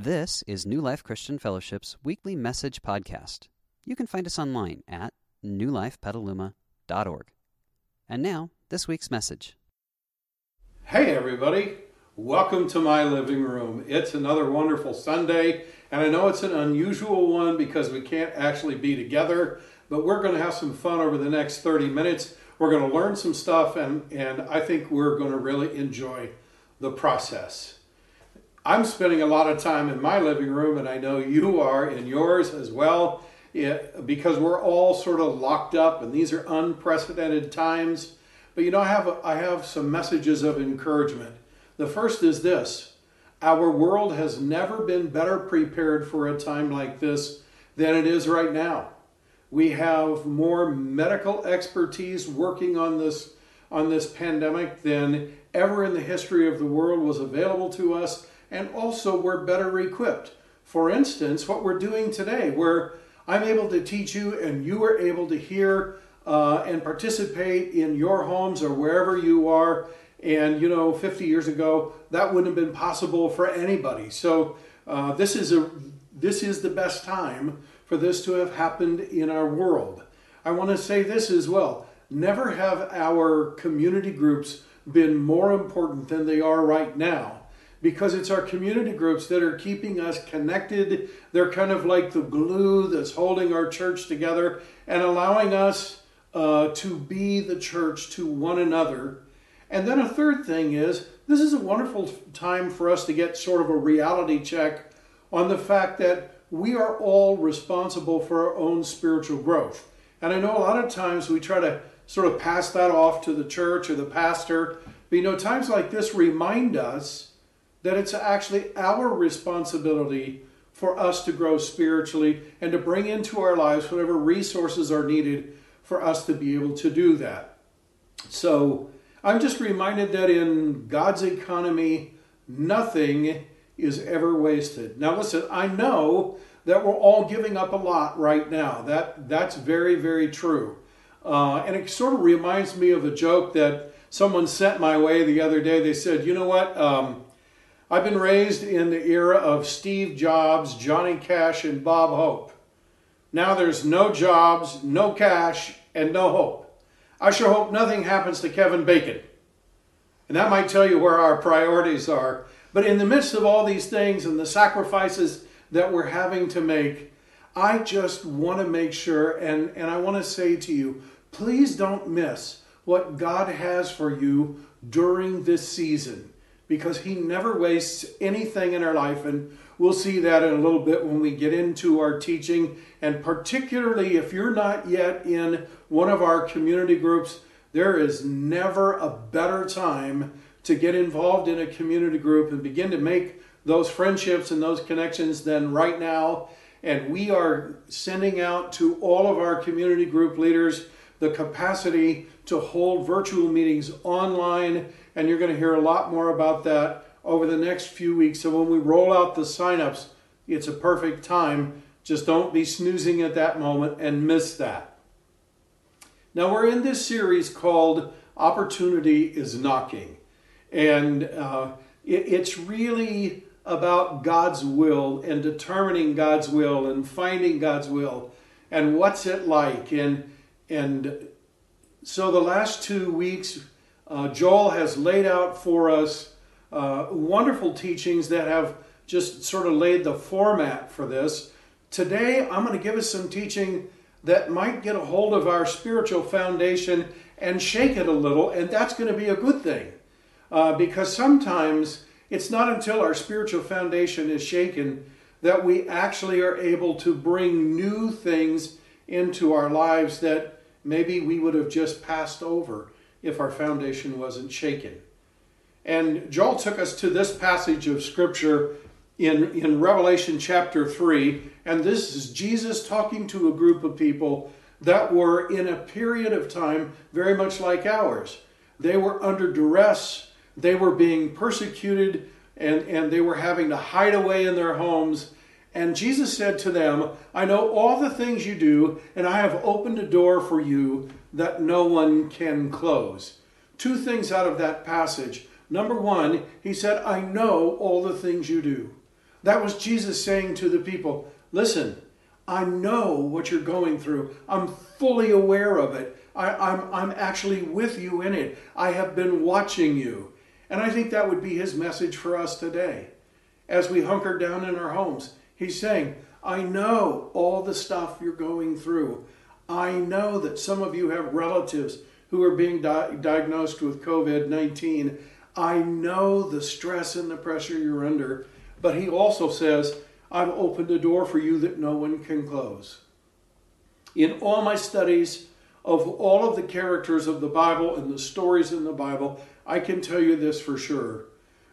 This is New Life Christian Fellowship's weekly message podcast. You can find us online at newlifepetaluma.org. And now, this week's message. Hey, everybody. Welcome to my living room. It's another wonderful Sunday, and I know it's an unusual one because we can't actually be together, but we're going to have some fun over the next 30 minutes. We're going to learn some stuff, and, and I think we're going to really enjoy the process. I'm spending a lot of time in my living room, and I know you are in yours as well, because we're all sort of locked up, and these are unprecedented times. But you know, I have I have some messages of encouragement. The first is this: our world has never been better prepared for a time like this than it is right now. We have more medical expertise working on this on this pandemic than ever in the history of the world was available to us and also we're better equipped. For instance, what we're doing today, where I'm able to teach you and you are able to hear uh, and participate in your homes or wherever you are. And you know, 50 years ago, that wouldn't have been possible for anybody. So uh, this is a this is the best time for this to have happened in our world. I want to say this as well. Never have our community groups been more important than they are right now because it's our community groups that are keeping us connected. They're kind of like the glue that's holding our church together and allowing us uh, to be the church to one another. And then a third thing is this is a wonderful time for us to get sort of a reality check on the fact that we are all responsible for our own spiritual growth. And I know a lot of times we try to sort of pass that off to the church or the pastor. But you know, times like this remind us that it's actually our responsibility for us to grow spiritually and to bring into our lives whatever resources are needed for us to be able to do that. So I'm just reminded that in God's economy, nothing is ever wasted. Now, listen, I know that we're all giving up a lot right now. That that's very very true, uh, and it sort of reminds me of a joke that someone sent my way the other day. They said, "You know what? Um, I've been raised in the era of Steve Jobs, Johnny Cash, and Bob Hope. Now there's no jobs, no cash, and no hope. I sure hope nothing happens to Kevin Bacon. And that might tell you where our priorities are. But in the midst of all these things and the sacrifices that we're having to make, I just want to make sure, and, and I want to say to you, please don't miss what God has for you during this season because He never wastes anything in our life. And we'll see that in a little bit when we get into our teaching. And particularly if you're not yet in one of our community groups, there is never a better time to get involved in a community group and begin to make those friendships and those connections than right now. And we are sending out to all of our community group leaders the capacity to hold virtual meetings online and you're going to hear a lot more about that over the next few weeks. So when we roll out the signups, it's a perfect time. Just don't be snoozing at that moment and miss that. Now, we're in this series called Opportunity is Knocking. And uh, it, it's really about God's will and determining God's will and finding God's will and what's it like. And, and so the last two weeks, uh, Joel has laid out for us uh, wonderful teachings that have just sort of laid the format for this. Today, I'm going to give us some teaching that might get a hold of our spiritual foundation and shake it a little, and that's going to be a good thing. Uh, because sometimes it's not until our spiritual foundation is shaken that we actually are able to bring new things into our lives that maybe we would have just passed over if our foundation wasn't shaken. And Joel took us to this passage of Scripture in, in Revelation chapter 3, and this is Jesus talking to a group of people that were in a period of time very much like ours. They were under duress, they were being persecuted, and, and they were having to hide away in their homes. And Jesus said to them, I know all the things you do, and I have opened a door for you that no one can close. Two things out of that passage. Number one, he said, I know all the things you do. That was Jesus saying to the people, Listen, I know what you're going through. I'm fully aware of it. I, am I'm, I'm actually with you in it. I have been watching you. And I think that would be his message for us today. As we hunker down in our homes, he's saying, I know all the stuff you're going through. I know that some of you have relatives who are being di- diagnosed with COVID 19. I know the stress and the pressure you're under. But he also says, I've opened a door for you that no one can close. In all my studies of all of the characters of the Bible and the stories in the Bible, I can tell you this for sure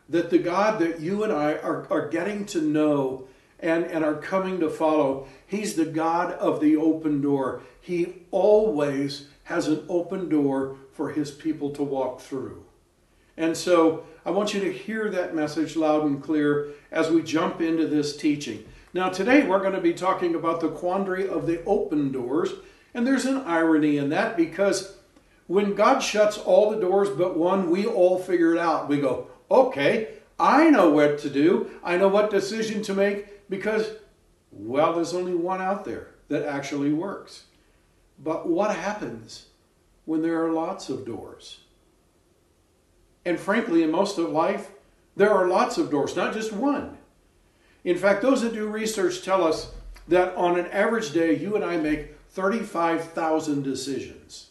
that the God that you and I are, are getting to know and, and are coming to follow, He's the God of the open door. He always has an open door for His people to walk through. And so I want you to hear that message loud and clear as we jump into this teaching. Now, today we're going to be talking about the quandary of the open doors. And there's an irony in that because when God shuts all the doors but one, we all figure it out. We go, okay, I know what to do. I know what decision to make because, well, there's only one out there that actually works. But what happens when there are lots of doors? And frankly, in most of life, there are lots of doors, not just one. In fact, those that do research tell us that on an average day, you and I make 35,000 decisions.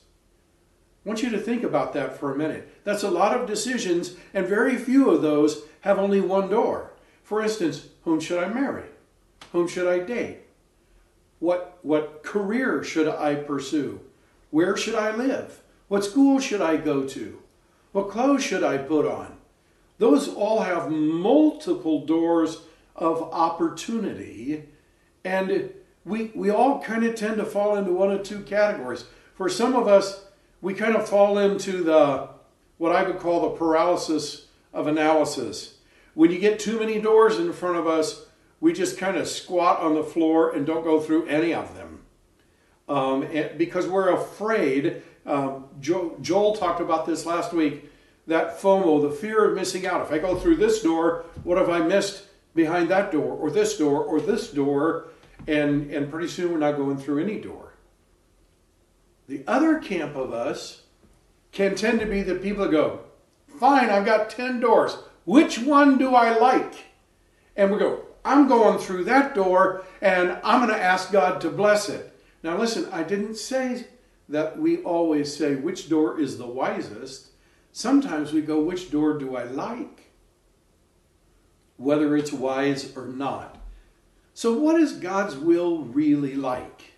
I want you to think about that for a minute. That's a lot of decisions, and very few of those have only one door. For instance, whom should I marry? Whom should I date? What, what career should I pursue? Where should I live? What school should I go to? What clothes should I put on? Those all have multiple doors of opportunity, and we, we all kind of tend to fall into one of two categories. For some of us, we kind of fall into the what I would call the paralysis of analysis. When you get too many doors in front of us, we just kind of squat on the floor and don't go through any of them um, because we're afraid um, jo- Joel talked about this last week that FOMO, the fear of missing out. If I go through this door, what have I missed behind that door, or this door, or this door? And, and pretty soon we're not going through any door. The other camp of us can tend to be the people that go, Fine, I've got 10 doors. Which one do I like? And we go, I'm going through that door and I'm going to ask God to bless it. Now, listen, I didn't say that we always say which door is the wisest. Sometimes we go, which door do I like? Whether it's wise or not. So, what is God's will really like?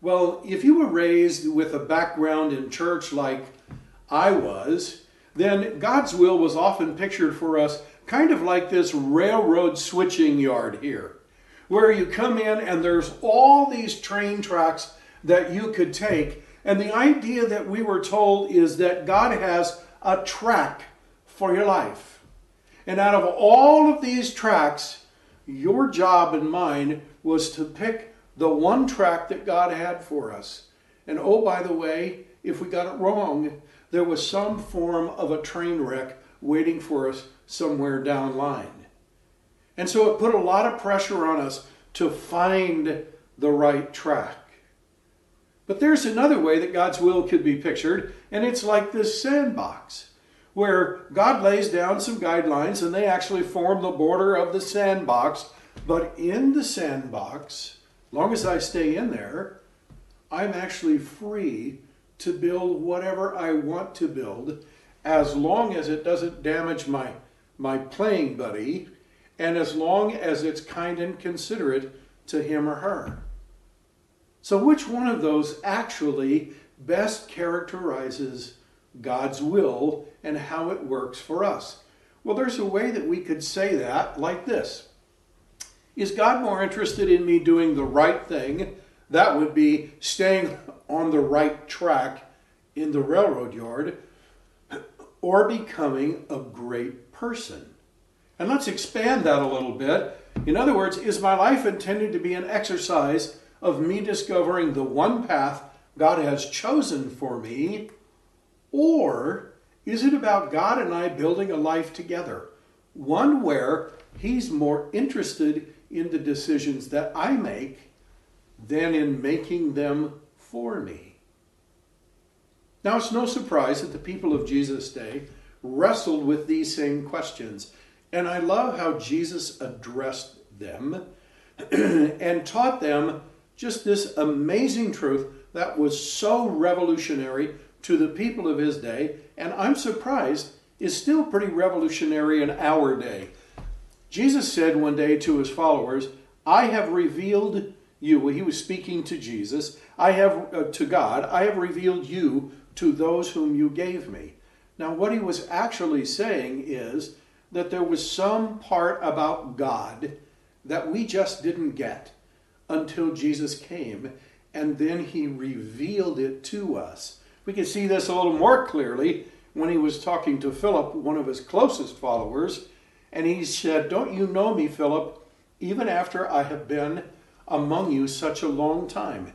Well, if you were raised with a background in church like I was, then God's will was often pictured for us kind of like this railroad switching yard here, where you come in and there's all these train tracks that you could take and the idea that we were told is that God has a track for your life. And out of all of these tracks, your job and mine was to pick the one track that God had for us. And oh, by the way, if we got it wrong, there was some form of a train wreck waiting for us somewhere down line. And so it put a lot of pressure on us to find the right track. But there's another way that God's will could be pictured, and it's like this sandbox, where God lays down some guidelines and they actually form the border of the sandbox. But in the sandbox, long as I stay in there, I'm actually free to build whatever I want to build as long as it doesn't damage my, my playing buddy and as long as it's kind and considerate to him or her. So, which one of those actually best characterizes God's will and how it works for us? Well, there's a way that we could say that like this Is God more interested in me doing the right thing? That would be staying on the right track in the railroad yard or becoming a great person. And let's expand that a little bit. In other words, is my life intended to be an exercise of me discovering the one path God has chosen for me? Or is it about God and I building a life together? one where he's more interested in the decisions that I make than in making them for me. Now, it's no surprise that the people of Jesus' day wrestled with these same questions. And I love how Jesus addressed them and taught them just this amazing truth that was so revolutionary to the people of his day, and I'm surprised is still pretty revolutionary in our day. Jesus said one day to his followers, I have revealed you, he was speaking to Jesus, I have uh, to God, I have revealed you to those whom you gave me. Now, what he was actually saying is that there was some part about God that we just didn't get until Jesus came, and then he revealed it to us. We can see this a little more clearly when he was talking to Philip, one of his closest followers, and he said, Don't you know me, Philip, even after I have been among you such a long time?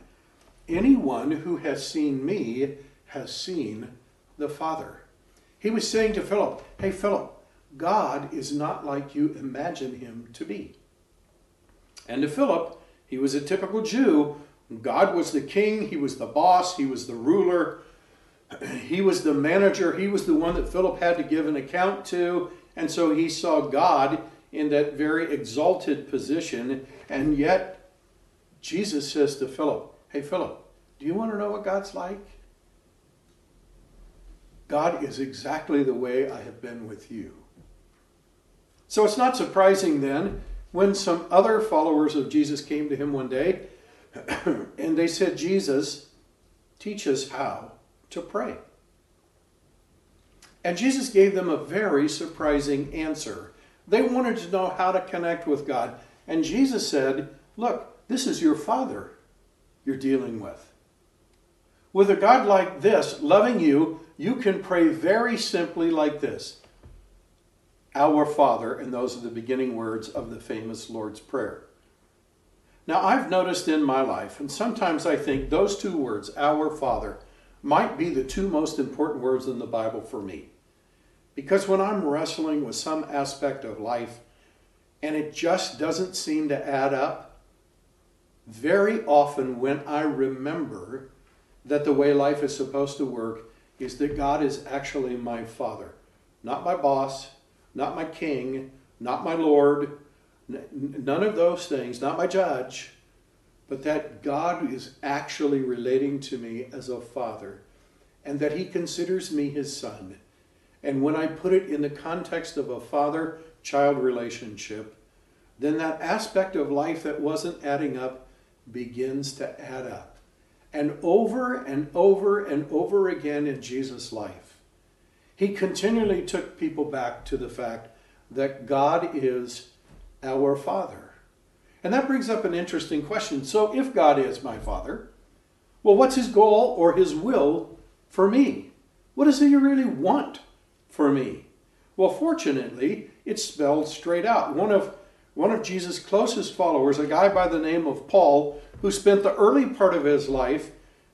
Anyone who has seen me has seen the Father. He was saying to Philip, Hey, Philip, God is not like you imagine him to be. And to Philip, he was a typical Jew. God was the king, he was the boss, he was the ruler, he was the manager, he was the one that Philip had to give an account to. And so he saw God in that very exalted position. And yet, Jesus says to Philip, Hey, Philip, do you want to know what God's like? God is exactly the way I have been with you. So it's not surprising then when some other followers of Jesus came to him one day and they said, Jesus, teach us how to pray. And Jesus gave them a very surprising answer. They wanted to know how to connect with God. And Jesus said, Look, this is your Father you're dealing with. With a God like this, loving you, you can pray very simply like this Our Father, and those are the beginning words of the famous Lord's Prayer. Now, I've noticed in my life, and sometimes I think those two words, Our Father, might be the two most important words in the Bible for me. Because when I'm wrestling with some aspect of life and it just doesn't seem to add up, very often when I remember that the way life is supposed to work is that God is actually my Father, not my boss, not my king, not my Lord, none of those things, not my judge, but that God is actually relating to me as a Father and that He considers me His Son. And when I put it in the context of a father child relationship, then that aspect of life that wasn't adding up begins to add up. And over and over and over again in Jesus' life, he continually took people back to the fact that God is our Father. And that brings up an interesting question. So, if God is my Father, well, what's his goal or his will for me? What does he really want for me? Well, fortunately, it's spelled straight out. One of one of Jesus' closest followers, a guy by the name of Paul, who spent the early part of his life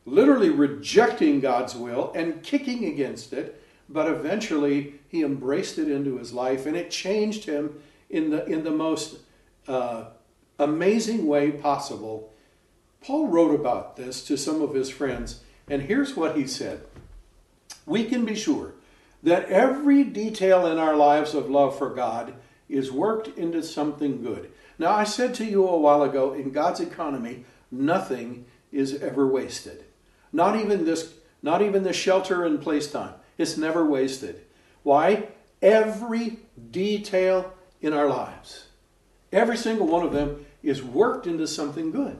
literally rejecting God's will and kicking against it, but eventually he embraced it into his life and it changed him in the, in the most uh, amazing way possible. Paul wrote about this to some of his friends, and here's what he said We can be sure that every detail in our lives of love for God is worked into something good. Now, I said to you a while ago, in God's economy, nothing is ever wasted. Not even this, not even the shelter and place time. It's never wasted. Why? Every detail in our lives, every single one of them is worked into something good.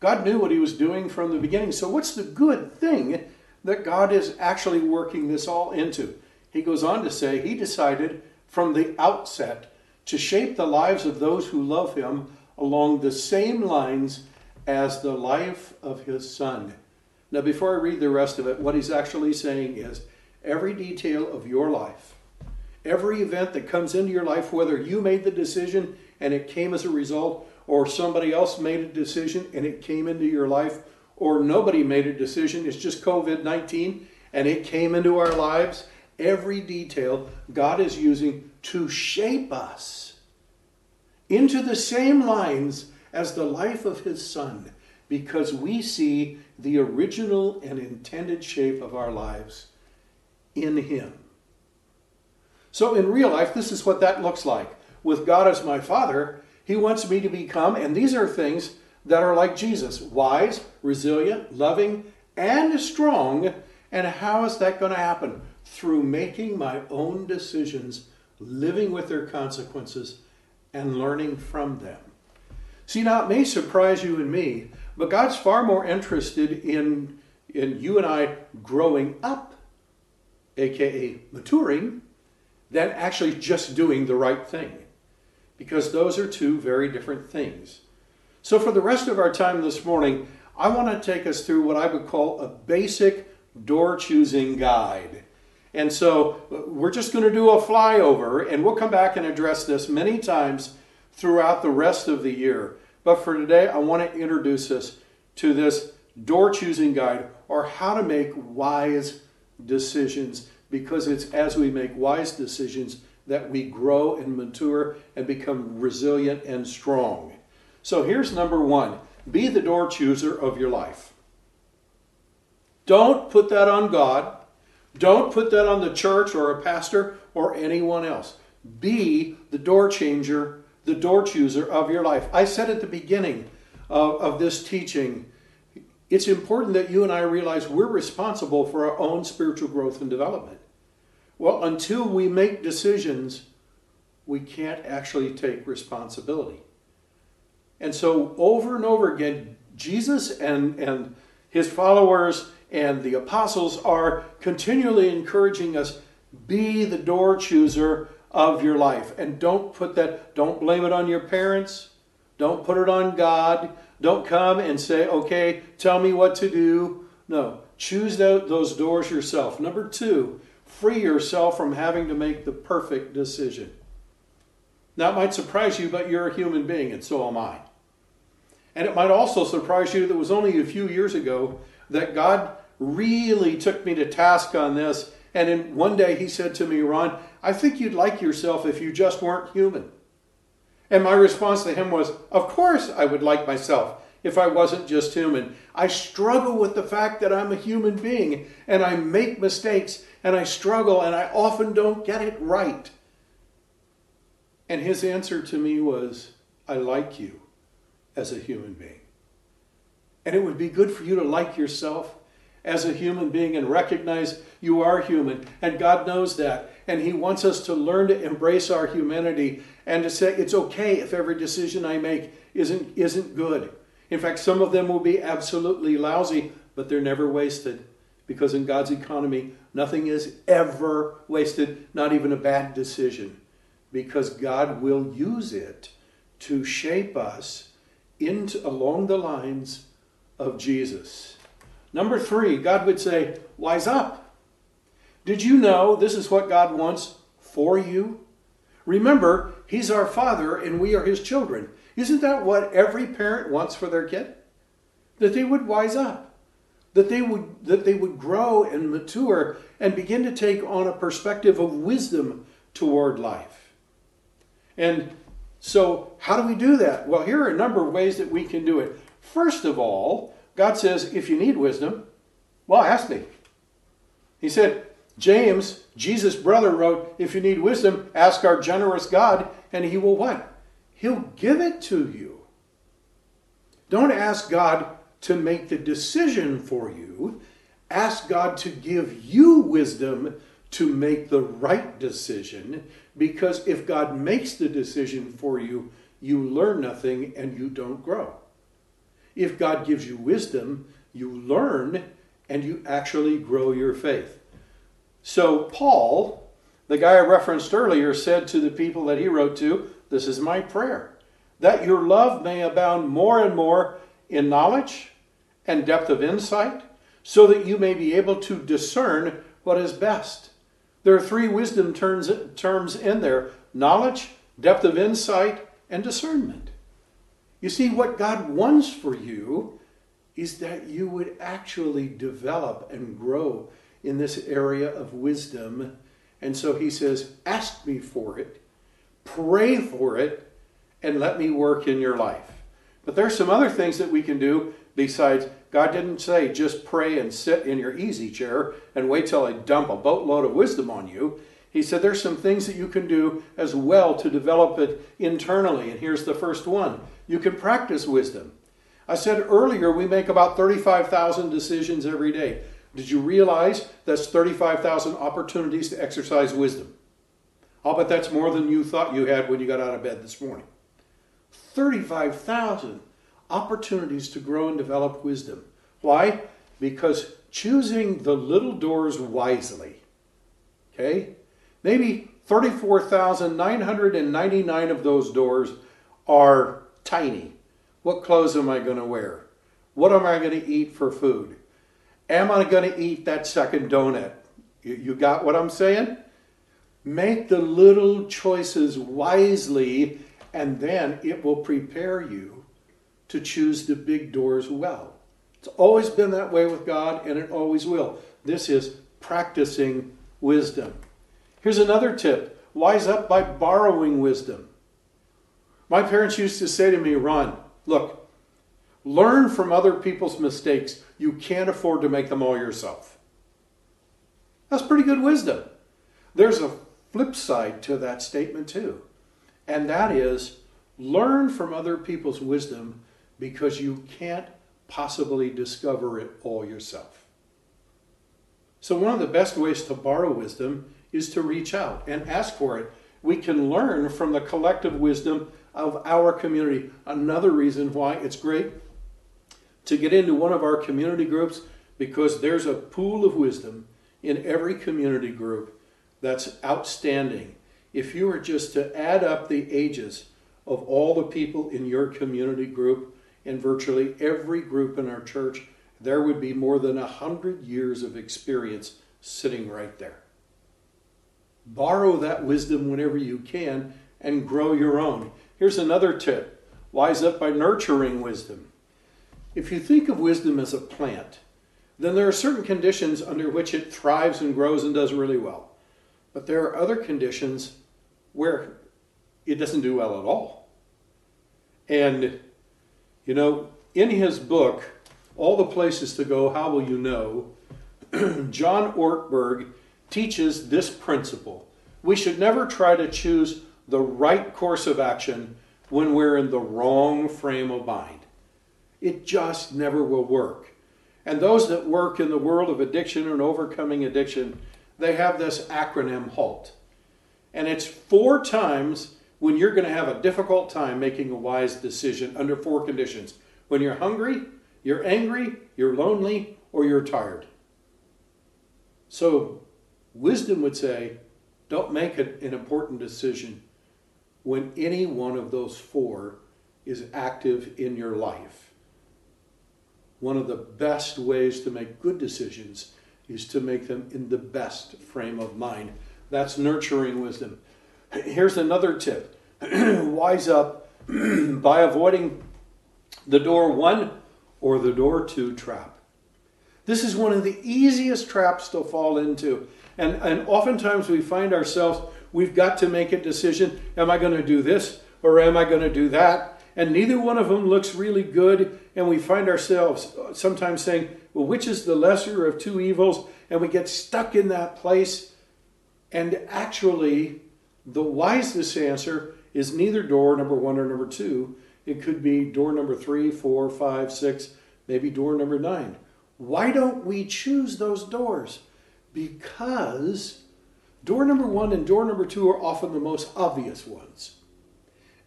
God knew what he was doing from the beginning. So, what's the good thing that God is actually working this all into. He goes on to say he decided from the outset to shape the lives of those who love him along the same lines as the life of his son. Now, before I read the rest of it, what he's actually saying is every detail of your life, every event that comes into your life, whether you made the decision and it came as a result, or somebody else made a decision and it came into your life, or nobody made a decision, it's just COVID 19 and it came into our lives. Every detail God is using to shape us into the same lines as the life of His Son because we see the original and intended shape of our lives in Him. So, in real life, this is what that looks like. With God as my Father, He wants me to become, and these are things that are like Jesus wise, resilient, loving, and strong. And how is that going to happen? Through making my own decisions, living with their consequences, and learning from them. See, now it may surprise you and me, but God's far more interested in, in you and I growing up, aka maturing, than actually just doing the right thing. Because those are two very different things. So, for the rest of our time this morning, I want to take us through what I would call a basic door choosing guide. And so, uh, we're just going to do a flyover, and we'll come back and address this many times throughout the rest of the year. But for today, I want to introduce us to this door choosing guide or how to make wise decisions because it's as we make wise decisions that we grow and mature and become resilient and strong. So here's number one be the door chooser of your life. Don't put that on God. Don't put that on the church or a pastor or anyone else. Be the door changer, the door chooser of your life. I said at the beginning of, of this teaching, it's important that you and I realize we're responsible for our own spiritual growth and development. Well, until we make decisions, we can't actually take responsibility. And so, over and over again, Jesus and, and his followers and the apostles are continually encouraging us be the door chooser of your life. And don't put that, don't blame it on your parents. Don't put it on God. Don't come and say, okay, tell me what to do. No, choose those doors yourself. Number two, free yourself from having to make the perfect decision. Now, it might surprise you, but you're a human being, and so am I. And it might also surprise you that it was only a few years ago that God really took me to task on this. And in one day he said to me, Ron, I think you'd like yourself if you just weren't human. And my response to him was, Of course I would like myself if I wasn't just human. I struggle with the fact that I'm a human being and I make mistakes and I struggle and I often don't get it right. And his answer to me was, I like you as a human being. And it would be good for you to like yourself as a human being and recognize you are human. And God knows that. And He wants us to learn to embrace our humanity and to say it's okay if every decision I make isn't, isn't good. In fact, some of them will be absolutely lousy, but they're never wasted. Because in God's economy, nothing is ever wasted, not even a bad decision. Because God will use it to shape us into along the lines of Jesus. Number three, God would say, Wise up. Did you know this is what God wants for you? Remember, He's our Father and we are His children. Isn't that what every parent wants for their kid? That they would wise up, that they would, that they would grow and mature and begin to take on a perspective of wisdom toward life. And so, how do we do that? Well, here are a number of ways that we can do it. First of all, God says, if you need wisdom, well, ask me. He said, James, Jesus' brother, wrote, if you need wisdom, ask our generous God, and he will what? He'll give it to you. Don't ask God to make the decision for you. Ask God to give you wisdom to make the right decision because if God makes the decision for you, you learn nothing and you don't grow. If God gives you wisdom, you learn and you actually grow your faith. So, Paul, the guy I referenced earlier, said to the people that he wrote to, This is my prayer, that your love may abound more and more in knowledge and depth of insight, so that you may be able to discern what is best there are three wisdom terms, in there knowledge, depth of insight, and discernment. You see, what God wants for you is that you would actually develop and grow in this area of wisdom And so he says, Ask me for it, pray for it, and let me work in your life. But there's some other things that we can do besides God didn't say just pray and sit in your easy chair and wait till I dump a boatload of wisdom on you. He said there's some things that you can do as well to develop it internally. And here's the first one you can practice wisdom. I said earlier we make about 35,000 decisions every day. Did you realize that's 35,000 opportunities to exercise wisdom? I'll bet that's more than you thought you had when you got out of bed this morning. 35,000 opportunities to grow and develop wisdom. Why? Because choosing the little doors wisely, okay? Maybe 34,999 of those doors are tiny. What clothes am I going to wear? What am I going to eat for food? Am I going to eat that second donut? You, you got what I'm saying? Make the little choices wisely, and then it will prepare you to choose the big doors well. It's always been that way with God, and it always will. This is practicing wisdom. Here's another tip wise up by borrowing wisdom. My parents used to say to me, Ron, look, Learn from other people's mistakes. You can't afford to make them all yourself. That's pretty good wisdom. There's a flip side to that statement, too, and that is learn from other people's wisdom because you can't possibly discover it all yourself. So, one of the best ways to borrow wisdom is to reach out and ask for it. We can learn from the collective wisdom of our community. Another reason why it's great to get into one of our community groups because there's a pool of wisdom in every community group that's outstanding. If you were just to add up the ages of all the people in your community group and virtually every group in our church, there would be more than a hundred years of experience sitting right there. Borrow that wisdom whenever you can and grow your own. Here's another tip wise up by nurturing wisdom. If you think of wisdom as a plant, then there are certain conditions under which it thrives and grows and does really well. But there are other conditions where it doesn't do well at all. And, you know, in his book, All the Places to Go, How Will You Know? John Ortberg teaches this principle. We should never try to choose the right course of action when we're in the wrong frame of mind. It just never will work. And those that work in the world of addiction and overcoming addiction, they have this acronym HALT. And it's four times when you're going to have a difficult time making a wise decision under four conditions when you're hungry, you're angry, you're lonely, or you're tired. So, wisdom would say don't make an important decision when any one of those four is active in your life one of the best ways to make good decisions is to make them in the best frame of mind. That's nurturing wisdom. Here's another tip wise up by avoiding the door one or the door two trap. This is one of the easiest traps to fall into. And, and oftentimes we find ourselves, we've got to make a decision am I going to do this or am I going to do that? and neither one of them looks really good. And we find ourselves sometimes saying, well, which is the lesser of two evils? And we get stuck in that place. And actually, the wisest answer is neither door number one or number two. It could be door number three, four, five, six, maybe door number nine. Why don't we choose those doors? Because door number one and door number two are often the most obvious ones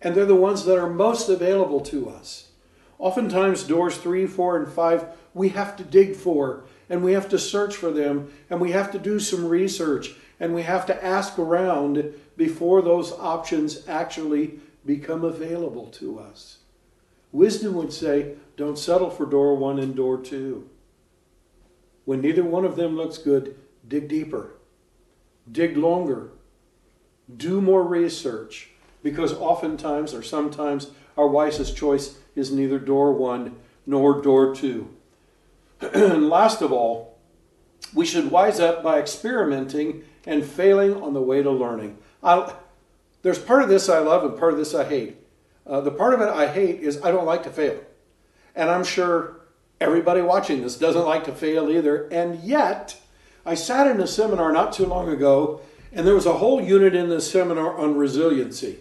and they're the ones that are most available to us. Oftentimes, doors three, four, and five, we have to dig for, and we have to search for them, and we have to do some research, and we have to ask around before those options actually become available to us. Wisdom would say, don't settle for door one and door two. When neither one of them looks good, dig deeper, dig longer, do more research because oftentimes or sometimes our wisest choice is neither door one nor door two. and last of all, we should wise up by experimenting and failing on the way to learning. I, there's part of this I love and part of this I hate. Uh, the part of it I hate is I don't like to fail. And I'm sure everybody watching this doesn't like to fail either. And yet, I sat in a seminar not too long ago, and there was a whole unit in the seminar on resiliency.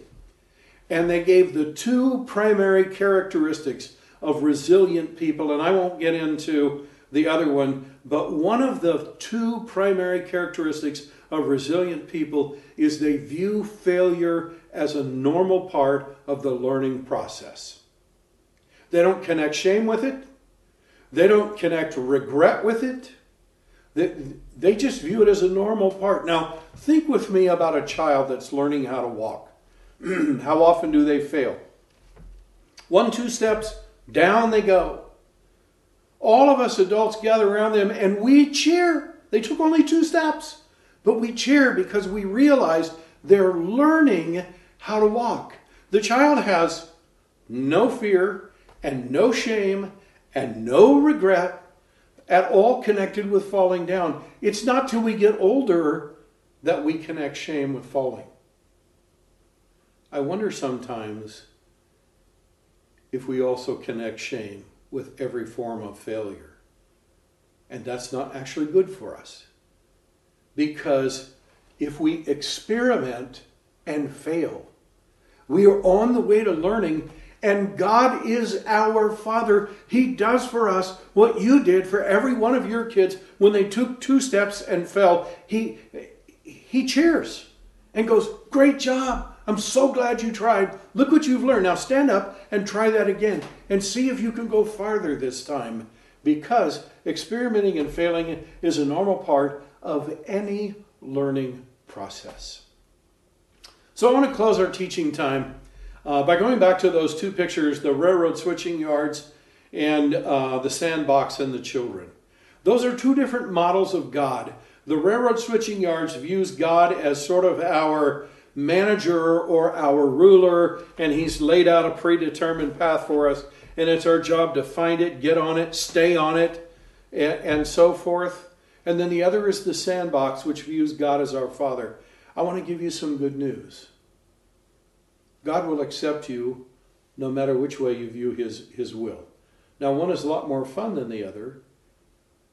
And they gave the two primary characteristics of resilient people. And I won't get into the other one, but one of the two primary characteristics of resilient people is they view failure as a normal part of the learning process. They don't connect shame with it, they don't connect regret with it. They just view it as a normal part. Now, think with me about a child that's learning how to walk. how often do they fail? One, two steps, down they go. All of us adults gather around them and we cheer. They took only two steps, but we cheer because we realize they're learning how to walk. The child has no fear and no shame and no regret at all connected with falling down. It's not till we get older that we connect shame with falling. I wonder sometimes if we also connect shame with every form of failure. And that's not actually good for us. Because if we experiment and fail, we are on the way to learning, and God is our Father. He does for us what you did for every one of your kids when they took two steps and fell. He, he cheers and goes, Great job. I'm so glad you tried. Look what you've learned. Now stand up and try that again and see if you can go farther this time because experimenting and failing is a normal part of any learning process. So I want to close our teaching time uh, by going back to those two pictures the railroad switching yards and uh, the sandbox and the children. Those are two different models of God. The railroad switching yards views God as sort of our manager or our ruler, and He's laid out a predetermined path for us, and it's our job to find it, get on it, stay on it, and, and so forth. And then the other is the sandbox, which views God as our Father. I want to give you some good news. God will accept you no matter which way you view His, his will. Now, one is a lot more fun than the other,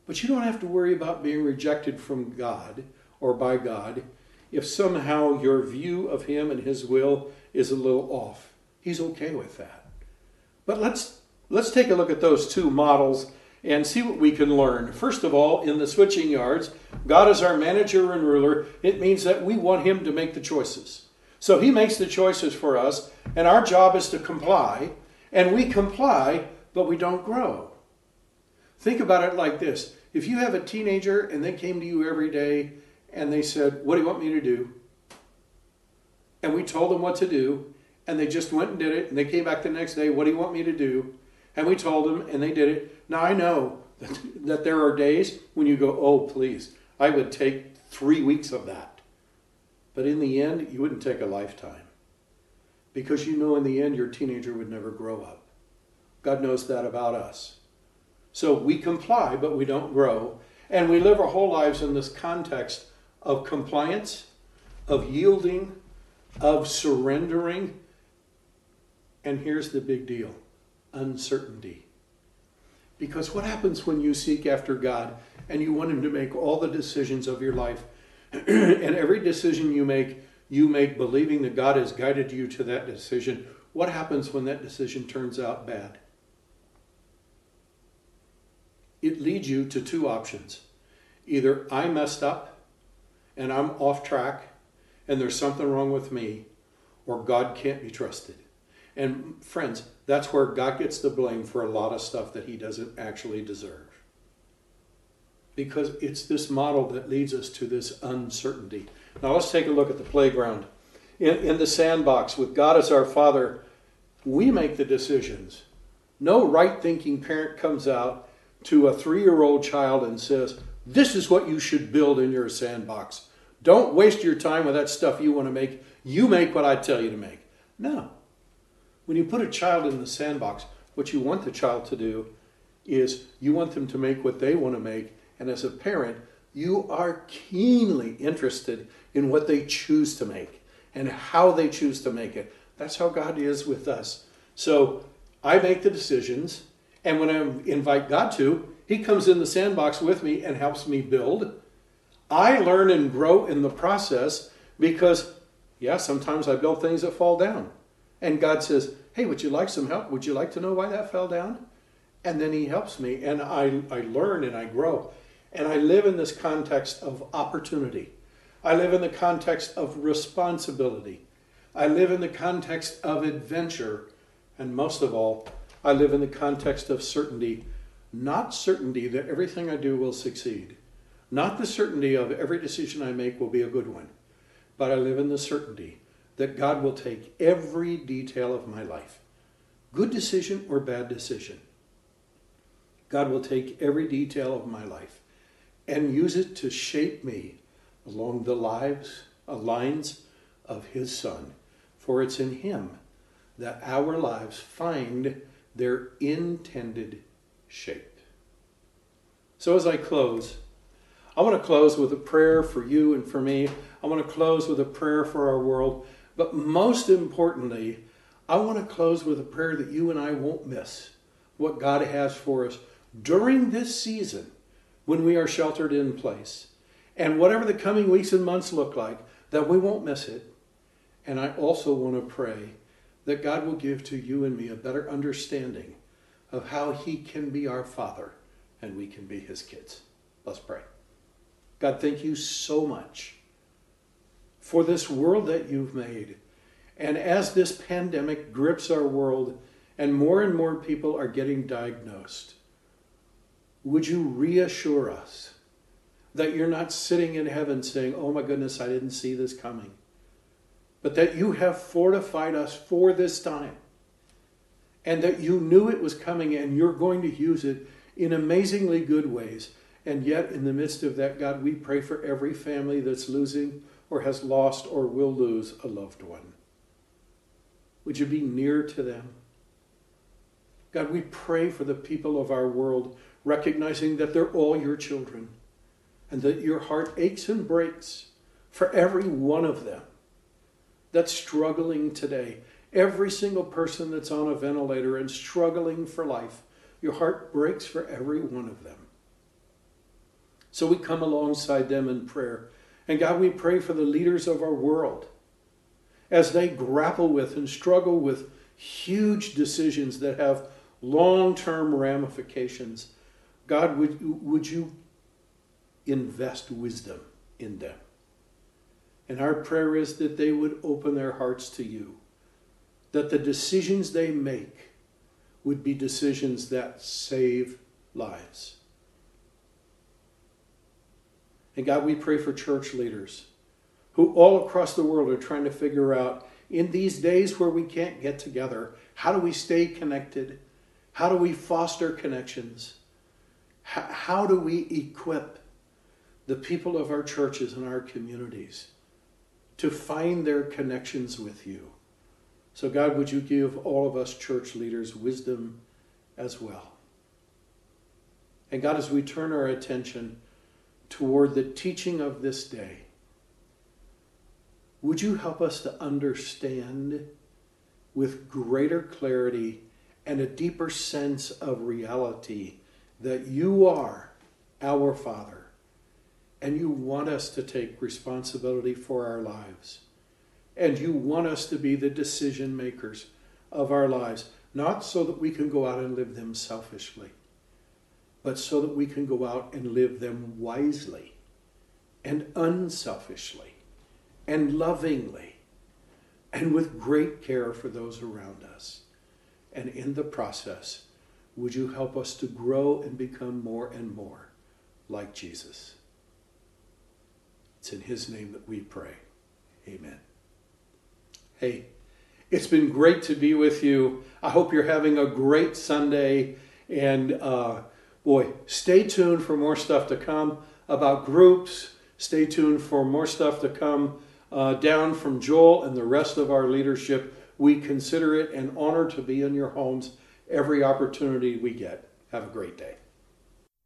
but you don't have to worry about being rejected from God or by God if somehow your view of him and his will is a little off. He's okay with that. But let's let's take a look at those two models and see what we can learn. First of all, in the switching yards, God is our manager and ruler. It means that we want him to make the choices. So he makes the choices for us, and our job is to comply, and we comply, but we don't grow. Think about it like this. If you have a teenager and they came to you every day and they said, What do you want me to do? And we told them what to do, and they just went and did it. And they came back the next day, What do you want me to do? And we told them, and they did it. Now I know that, that there are days when you go, Oh, please, I would take three weeks of that. But in the end, you wouldn't take a lifetime. Because you know in the end, your teenager would never grow up. God knows that about us. So we comply, but we don't grow. And we live our whole lives in this context of compliance, of yielding, of surrendering. And here's the big deal uncertainty. Because what happens when you seek after God and you want Him to make all the decisions of your life? and every decision you make, you make believing that God has guided you to that decision. What happens when that decision turns out bad? It leads you to two options. Either I messed up and I'm off track and there's something wrong with me, or God can't be trusted. And friends, that's where God gets the blame for a lot of stuff that he doesn't actually deserve. Because it's this model that leads us to this uncertainty. Now let's take a look at the playground. In, in the sandbox, with God as our Father, we make the decisions. No right thinking parent comes out to a three year old child and says, This is what you should build in your sandbox. Don't waste your time with that stuff you want to make. You make what I tell you to make. No. When you put a child in the sandbox, what you want the child to do is you want them to make what they want to make. And as a parent, You are keenly interested in what they choose to make and how they choose to make it. That's how God is with us. So I make the decisions, and when I invite God to, He comes in the sandbox with me and helps me build. I learn and grow in the process because, yeah, sometimes I build things that fall down. And God says, Hey, would you like some help? Would you like to know why that fell down? And then He helps me, and I, I learn and I grow. And I live in this context of opportunity. I live in the context of responsibility. I live in the context of adventure. And most of all, I live in the context of certainty. Not certainty that everything I do will succeed, not the certainty of every decision I make will be a good one, but I live in the certainty that God will take every detail of my life, good decision or bad decision. God will take every detail of my life and use it to shape me along the lives, uh, lines of His Son. For it's in Him that our lives find their intended shape. So as I close, I want to close with a prayer for you and for me. I want to close with a prayer for our world. But most importantly, I want to close with a prayer that you and I won't miss what God has for us during this season when we are sheltered in place. And whatever the coming weeks and months look like, that we won't miss it. And I also want to pray that God will give to you and me a better understanding of how He can be our Father and we can be His kids. Let's pray. God, thank you so much for this world that you've made. And as this pandemic grips our world and more and more people are getting diagnosed, would you reassure us that you're not sitting in heaven saying, Oh my goodness, I didn't see this coming, but that you have fortified us for this time and that you knew it was coming and you're going to use it in amazingly good ways. And yet, in the midst of that, God, we pray for every family that's losing or has lost or will lose a loved one. Would you be near to them? God, we pray for the people of our world recognizing that they're all your children and that your heart aches and breaks for every one of them that's struggling today. Every single person that's on a ventilator and struggling for life, your heart breaks for every one of them. So we come alongside them in prayer. And God, we pray for the leaders of our world as they grapple with and struggle with huge decisions that have long term ramifications. God, would, would you invest wisdom in them? And our prayer is that they would open their hearts to you, that the decisions they make would be decisions that save lives. And God, we pray for church leaders who all across the world are trying to figure out in these days where we can't get together, how do we stay connected? How do we foster connections? How do we equip the people of our churches and our communities to find their connections with you? So, God, would you give all of us church leaders wisdom as well? And God, as we turn our attention toward the teaching of this day, would you help us to understand with greater clarity and a deeper sense of reality that you are our Father and you want us to take responsibility for our lives. And you want us to be the decision makers of our lives, not so that we can go out and live them selfishly, but so that we can go out and live them wisely and unselfishly and lovingly and with great care for those around us. And in the process, would you help us to grow and become more and more like Jesus? It's in His name that we pray. Amen. Hey, it's been great to be with you. I hope you're having a great Sunday. And uh, boy, stay tuned for more stuff to come about groups. Stay tuned for more stuff to come uh, down from Joel and the rest of our leadership. We consider it an honor to be in your homes every opportunity we get. Have a great day.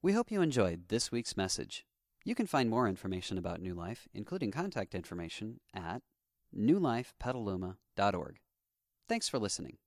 We hope you enjoyed this week's message. You can find more information about New Life, including contact information, at newlifepetaluma.org. Thanks for listening.